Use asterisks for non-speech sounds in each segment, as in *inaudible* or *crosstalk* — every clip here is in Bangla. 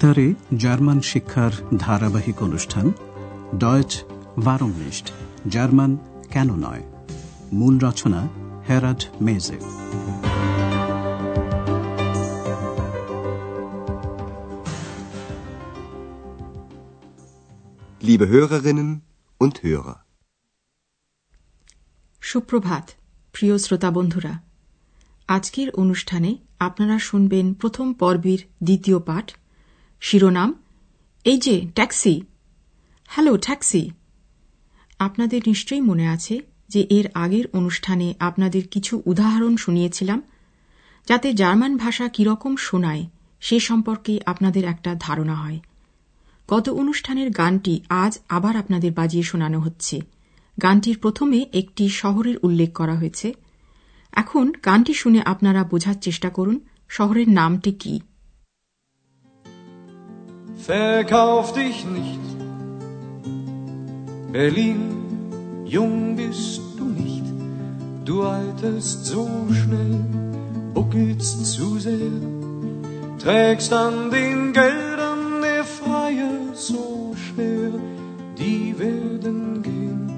বেতারে জার্মান শিক্ষার ধারাবাহিক অনুষ্ঠান ডয়েচ ভারংনিষ্ঠ জার্মান কেন নয়? মূল রচনা হেরাড মেজে। Liebe Hörerinnen und Hörer. সুপ্রভাত প্রিয় শ্রোতা বন্ধুরা। আজকের অনুষ্ঠানে আপনারা শুনবেন প্রথম পর্বের দ্বিতীয় পাঠ শিরোনাম, এই যে ট্যাক্সি। Hello, taxi. আপনাদের নিশ্চয়ই মনে আছে যে এর আগের অনুষ্ঠানে আপনাদের কিছু উদাহরণ শুনিয়েছিলাম, যাতে জার্মান ভাষা কীরকম শোনায় সে সম্পর্কে আপনাদের একটা ধারণা হয়। গত অনুষ্ঠানের গানটি আজ আবার আপনাদের বাজিয়ে শোনানো হচ্ছে। গানটির প্রথমে একটি শহরের উল্লেখ করা হয়েছে। এখন গানটি শুনে আপনারা বোঝার চেষ্টা করুন, শহরের নামটি কি। Verkauf dich nicht. Berlin, jung bist du nicht. Du alterst so schnell, buckelst zu sehr. Trägst an den Geldern der Freier so schwer. Die werden gehen,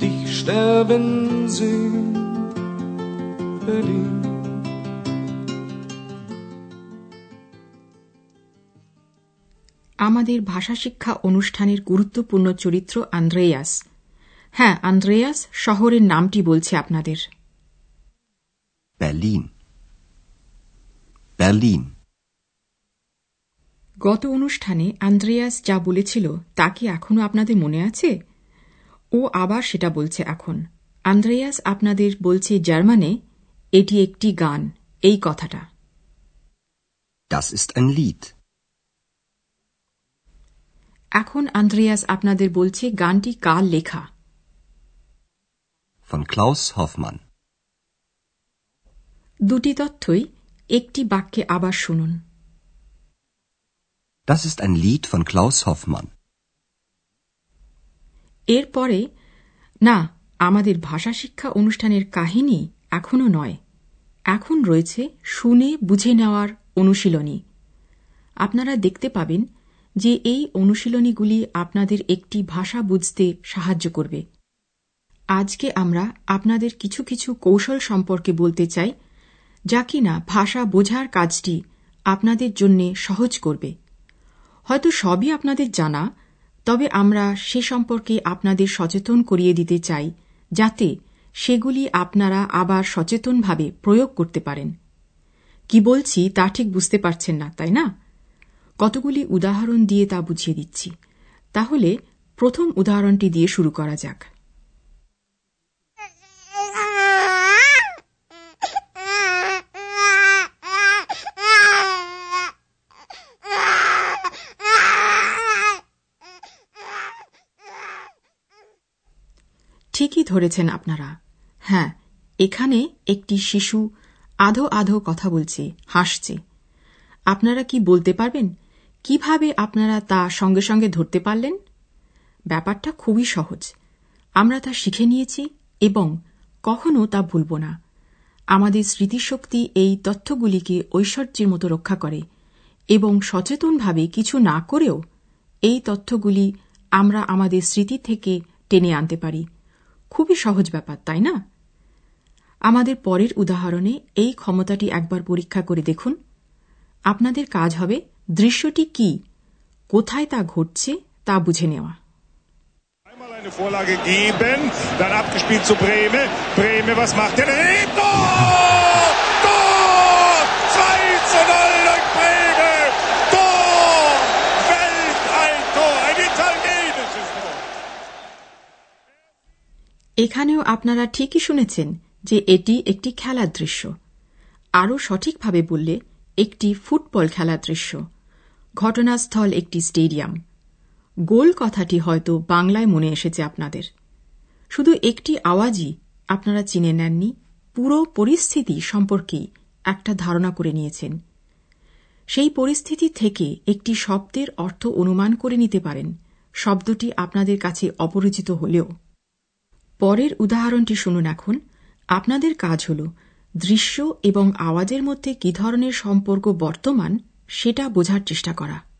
dich sterben sehen. Berlin. আমাদের ভাষা শিক্ষা অনুষ্ঠানের গুরুত্বপূর্ণ চরিত্র আন্দ্রেয়াস হ্যাঁ আন্দ্রেয়াস শহরের নামটি বলছে আপনাদের Berlin. Berlin. গত অনুষ্ঠানে আন্দ্রেয়াস যা বলেছিল তা কি এখনও আপনাদের মনে আছে ও আবার সেটা বলছে এখন আন্দ্রেয়াস আপনাদের বলছে জার্মানে এটি একটি গান এই কথাটা Das ist ein Lied. এখন আন্দ্রেয়াস আপনাদের বলছে গানটি কার লেখা Von Klaus Hoffmann. দুটি তথ্যই একটি বাক্যে আবার শুনুন Das ist ein Lied von Klaus Hoffmann. এরপরে না আমাদের ভাষা শিক্ষা অনুষ্ঠানের কাহিনী এখনও নয় এখন রয়েছে শুনে বুঝে নেওয়ার অনুশীলনী আপনারা দেখতে পাবেন যে এই অনুশীলনীগুলি আপনাদের একটি ভাষা বুঝতে সাহায্য করবে। আজকে আমরা আপনাদের কিছু কিছু কৌশল সম্পর্কে বলতে চাই, যা কিনা ভাষা বোঝার কাজটি আপনাদের জন্য সহজ করবে। হয়তো সবই আপনাদের জানা, তবে আমরা সে সম্পর্কে আপনাদের সচেতন করিয়ে দিতে চাই, যাতে সেগুলি আপনারা আবার সচেতনভাবে প্রয়োগ করতে পারেন। কি বলছি তা ঠিক বুঝতে পারছেন না, তাই না? কতগুলি উদাহরণ দিয়ে তা বুঝিয়ে দিচ্ছি। তাহলে প্রথম উদাহরণটি দিয়ে শুরু করা যাক। ঠিকই ধরেছেন আপনারা। হ্যাঁ এখানে একটি শিশু আধো আধো কথা বলছে, হাসছে। আপনারা কি বলতে পারবেন? কীভাবে আপনারা তা সঙ্গে সঙ্গে ধরতে পারলেন? ব্যাপারটা খুবই সহজ। আমরা তা শিখে নিয়েছি এবং কখনো তা ভুলব না। আমাদের স্মৃতিশক্তি এই তথ্যগুলিকে ঐশ্বর্যের মতো রক্ষা করে এবং সচেতনভাবে কিছু না করেও এই তথ্যগুলি আমরা আমাদের স্মৃতি থেকে টেনে আনতে পারি। খুবই সহজ ব্যাপার, তাই না? আমাদের পরের উদাহরণে এই ক্ষমতাটি একবার পরীক্ষা করে দেখুন। আপনাদের কাজ হবে দৃশ্যটি কি? কোথায় তা ঘটছে তা বুঝে নেওয়া। এখানেও আপনারা ঠিকই শুনেছেন যে এটি একটি খেলার দৃশ্য। আরও সঠিকভাবে বললে একটি ফুটবল খেলার দৃশ্য। ঘটনাস্থল একটি স্টেডিয়াম। গোল কথাটি হয়তো বাংলায় মনে এসেছে আপনাদের। শুধু একটি আওয়াজই আপনারা চিনে নেননি, পুরো পরিস্থিতি সম্পর্কেই একটা ধারণা করে নিয়েছেন। সেই পরিস্থিতি থেকে একটি শব্দের অর্থ অনুমান করে নিতে পারেন। শব্দটি আপনাদের কাছে অপরিচিত হলেও। পরের উদাহরণটি শুনুন এখন। আপনাদের কাজ হল দৃশ্য এবং আওয়াজের মধ্যে কী ধরনের সম্পর্ক বর্তমান সেটা বোঝার চেষ্টা করা।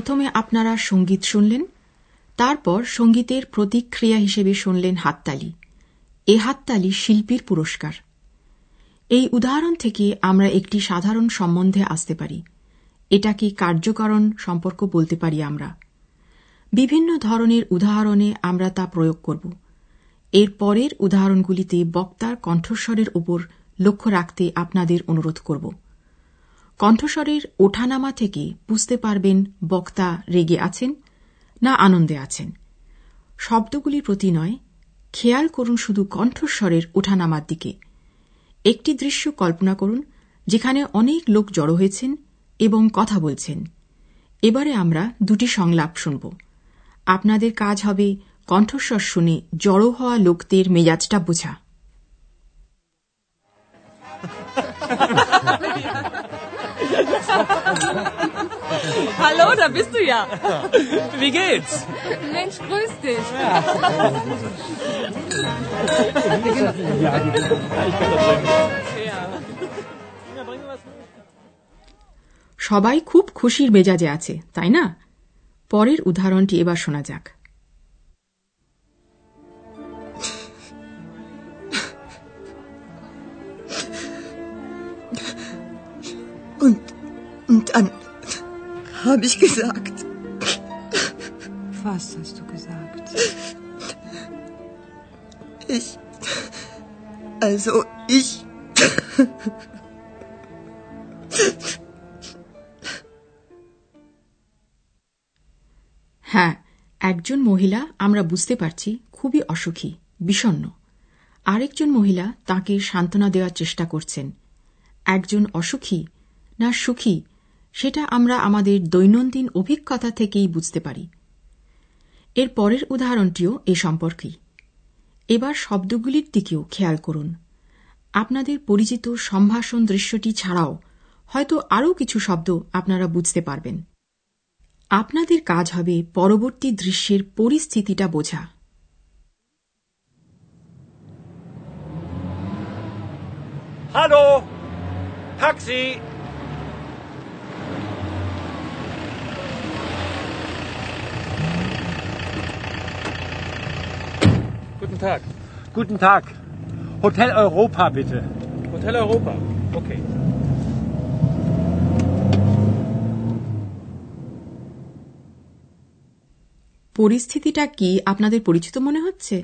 প্রথমে আপনারা সংগীত শুনলেন, তারপর সঙ্গীতের প্রতিক্রিয়া হিসেবে শুনলেন হাততালি। এ হাততালি শিল্পীর পুরস্কার। এই উদাহরণ থেকে আমরা একটি সাধারণ সম্বন্ধে আসতে পারি। এটাকে কার্যকরণ সম্পর্ক বলতে পারি আমরা। বিভিন্ন ধরনের উদাহরণে আমরা তা প্রয়োগ করব। এর পরের উদাহরণগুলিতে বক্তার কণ্ঠস্বরের উপর লক্ষ্য রাখতে আপনাদের অনুরোধ করব। কণ্ঠস্বরের ওঠানামা থেকে বুঝতে পারবেন বক্তা রেগে আছেন না আনন্দে আছেন। শব্দগুলির প্রতি নয়, খেয়াল করুন শুধু কণ্ঠস্বরের ওঠানামার দিকে। একটি দৃশ্য কল্পনা করুন, যেখানে অনেক লোক জড়ো হয়েছেন এবং কথা বলছেন। এবারে আমরা দুটি সংলাপ শুনব। আপনাদের কাজ হবে কণ্ঠস্বর শুনে জড়ো হওয়া লোকদের মেজাজটা বোঝা। *laughs* Hallo, da bist du ja. Wie geht's? Mensch, grüß dich. সবাই খুব খুশির মেজাজে আছে তাই না পরের উদাহরণটি এবার শোনা যাক dann habe ich gesagt, Was hast du gesagt? ich. Also ich. হ্যাঁ একজন মহিলা আমরা বুঝতে পারছি খুবই অসুখী বিষণ্ন আরেকজন মহিলা তাকে সান্ত্বনা দেওয়ার চেষ্টা করছেন একজন অসুখী না সুখী সেটা আমরা আমাদের দৈনন্দিন অভিজ্ঞতা থেকেই বুঝতে পারি এর পরের উদাহরণটিও এ সম্পর্কেই এবার শব্দগুলির দিকেও খেয়াল করুন আপনাদের পরিচিত সম্ভাষণ দৃশ্যটি ছাড়াও হয়তো আরও কিছু শব্দ আপনারা বুঝতে পারবেন আপনাদের কাজ হবে পরবর্তী দৃশ্যের পরিস্থিতিটা বোঝা! Taxi! Guten Tag. Guten Tag. Hotel Europa, bitte. Hotel Europa. Okay. পরিস্থিতিটা কি আপনাদের পরিচিত মনে হচ্ছে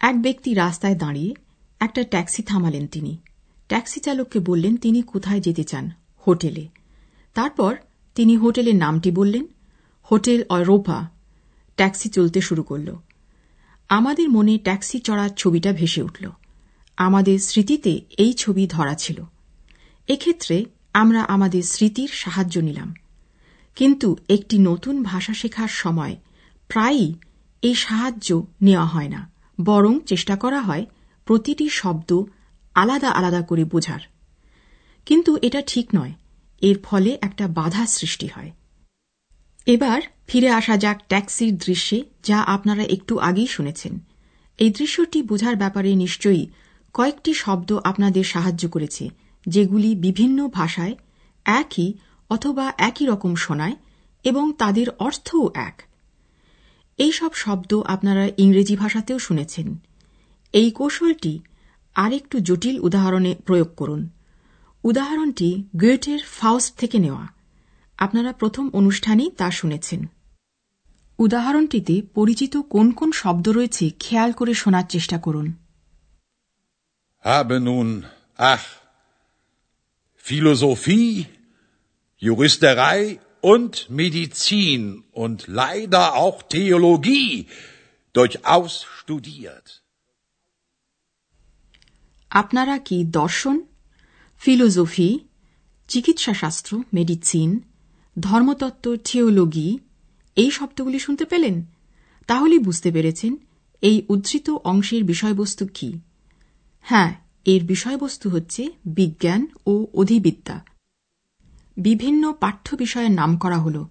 এক ব্যক্তি রাস্তায় দাঁড়িয়ে একটা ট্যাক্সি থামালেন তিনি ট্যাক্সি চালককে বললেন তিনি কোথায় যেতে চান হোটেলে তারপর তিনি হোটেলের নামটি বললেন হোটেল অরোপা ট্যাক্সি চলতে শুরু করল আমাদের মনে ট্যাক্সি চড়ার ছবিটা ভেসে উঠল। আমাদের স্মৃতিতে এই ছবি ধরা ছিল। এক্ষেত্রে আমরা আমাদের স্মৃতির সাহায্য নিলাম। কিন্তু একটি নতুন ভাষা শেখার সময় প্রায়ই এই সাহায্য নেওয়া হয় না, বরং চেষ্টা করা হয় প্রতিটি শব্দ আলাদা আলাদা করে বোঝার। কিন্তু এটা ঠিক নয়, এর ফলে একটা বাধা সৃষ্টি হয়। এবার ফিরে আসা যাক ট্যাক্সির দৃশ্যে, যা আপনারা একটু আগেই শুনেছেন। এই দৃশ্যটি বোঝার ব্যাপারে নিশ্চয়ই কয়েকটি শব্দ আপনাদের সাহায্য করেছে, যেগুলি বিভিন্ন ভাষায় একই অথবা একই রকম শোনায় এবং তাদের অর্থও এক। এই সব শব্দ আপনারা ইংরেজি ভাষাতেও শুনেছেন। এই কৌশলটি আরেকটু জটিল উদাহরণে প্রয়োগ করুন। উদাহরণটি গুয়েটের ফাউস্ট থেকে নেওয়া। আপনারা প্রথম অনুষ্ঠানেই তা শুনেছেন উদাহরণটিতে পরিচিত কোন কোন শব্দ রয়েছে খেয়াল করে শোনার চেষ্টা করুন Habe nun, ach, Philosophie, Juristerei und Medizin und leider auch Theologie durchaus studiert. আপনারা কি দর্শন ফিলোজফি চিকিৎসাশাস্ত্র মেডিসিন ধর্মতত্ত্ব, থিওলজি, এই শব্দগুলি শুনতে পেলেন? তাহলেই বুঝতে পেরেছেন এই উদ্ধৃত অংশের বিষয়বস্তু কি। হ্যাঁ এর বিষয়বস্তু হচ্ছে বিজ্ঞান ও অধিবিদ্যা। বিভিন্ন পাঠ্য বিষয়ের নাম করা হল।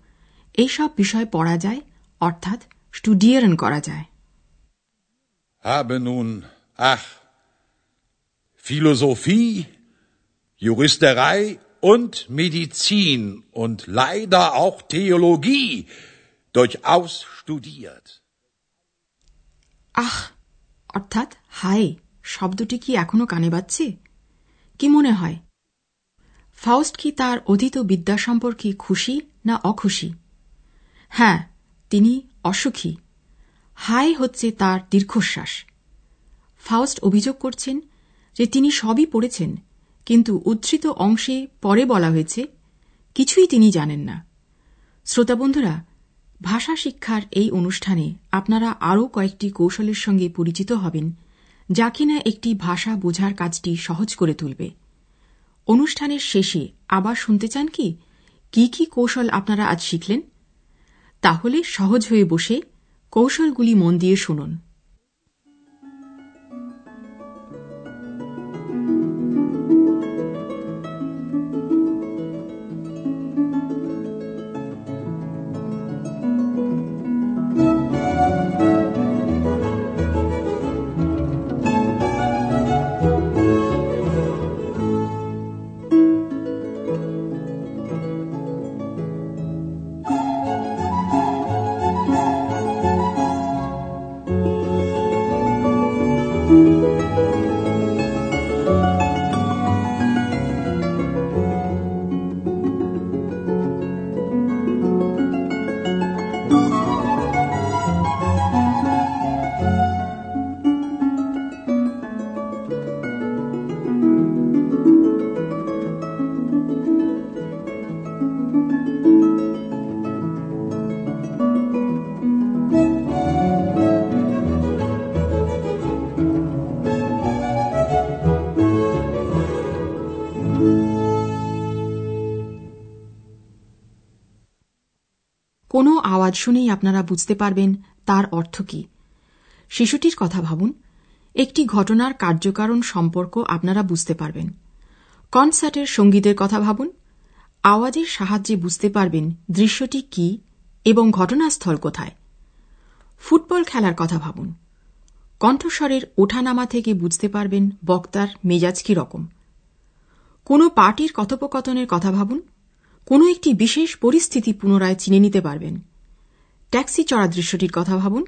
এইসব বিষয় পড়া যায়, অর্থাৎ স্টুডিয়ারন করা যায়। Und Medizin und leider auch Theologie durchaus studiert. আহ, অর্থাৎ, হাই, শব্দটি কি এখনও কানে বাজছে? কি মনে হয়? ফাউস্ট কি তার অধীত বিদ্যা সম্পর্কে খুশি না অখুশি? হ্যাঁ তিনি অসুখী। হাই হচ্ছে তার দীর্ঘশ্বাস। ফাউস্ট অভিযোগ করছেন যে তিনি সবই পড়েছেন কিন্তু উদ্ধৃত অংশে পরে বলা হয়েছে, কিছুই তিনি জানেন না। শ্রোতা বন্ধুরা, ভাষা শিক্ষার এই অনুষ্ঠানে আপনারা আরও কয়েকটি কৌশলের সঙ্গে পরিচিত হবেন, যা কিনা একটি ভাষা বোঝার কাজটি সহজ করে তুলবে। অনুষ্ঠানের শেষে আবার শুনতে চান কি? কি কি কৌশল আপনারা আজ শিখলেন? তাহলে সহজ হয়ে বসে কৌশলগুলি মন দিয়ে শুনুন। কোনো আওয়াজ শুনেই আপনারা বুঝতে পারবেন তার অর্থ কি। শিশুটির কথা ভাবুন। একটি ঘটনার কার্যকারণ সম্পর্ক আপনারা বুঝতে পারবেন। কনসার্টের সঙ্গীতের কথা ভাবুন। আওয়াজের সাহায্যে বুঝতে পারবেন দৃশ্যটি কি এবং ঘটনাস্থল কোথায়। ফুটবল খেলার কথা ভাবুন। কণ্ঠস্বরের ওঠানামা থেকে বুঝতে পারবেন বক্তার মেজাজ কি রকম। কোনো পার্টির কথোপকথনের কথা ভাবুন। কোনো একটি বিশেষ পরিস্থিতি পুনরায় চিনে নিতে পারবেন। ট্যাক্সি চড়া দৃশ্যটির কথা ভাবুন।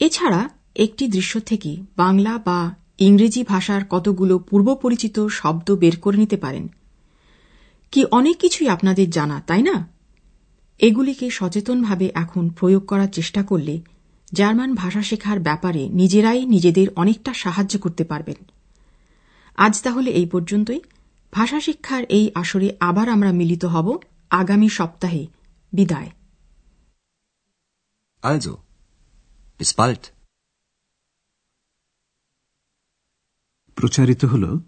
এছাড়া একটি দৃশ্য থেকে বাংলা বা ইংরেজি ভাষার কতগুলো পূর্বপরিচিত শব্দ বের করে নিতে পারেন। কি অনেক কিছুই আপনাদের জানা, তাই না? এগুলিকে সচেতনভাবে এখন প্রয়োগ করার চেষ্টা করলে জার্মান ভাষা শেখার ব্যাপারে নিজেরাই নিজেদের অনেকটা সাহায্য করতে পারবেন। আজ তাহলে এই পর্যন্তই। ভাষা শিক্ষার এই আসরে আবার আমরা মিলিত হব আগামী সপ্তাহে। বিদায়। Also, bis bald. প্রচারিত হল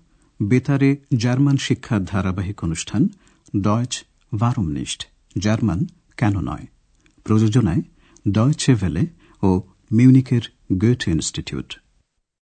বেতারে জার্মান শিক্ষার ধারাবাহিক অনুষ্ঠান ডয়েচ ভারমনিষ্ঠ জার্মান কেন নয়। প্রযোজনায় ডয়েচে ভেলে ও মিউনিকের গোয়েট ইনস্টিটিউট।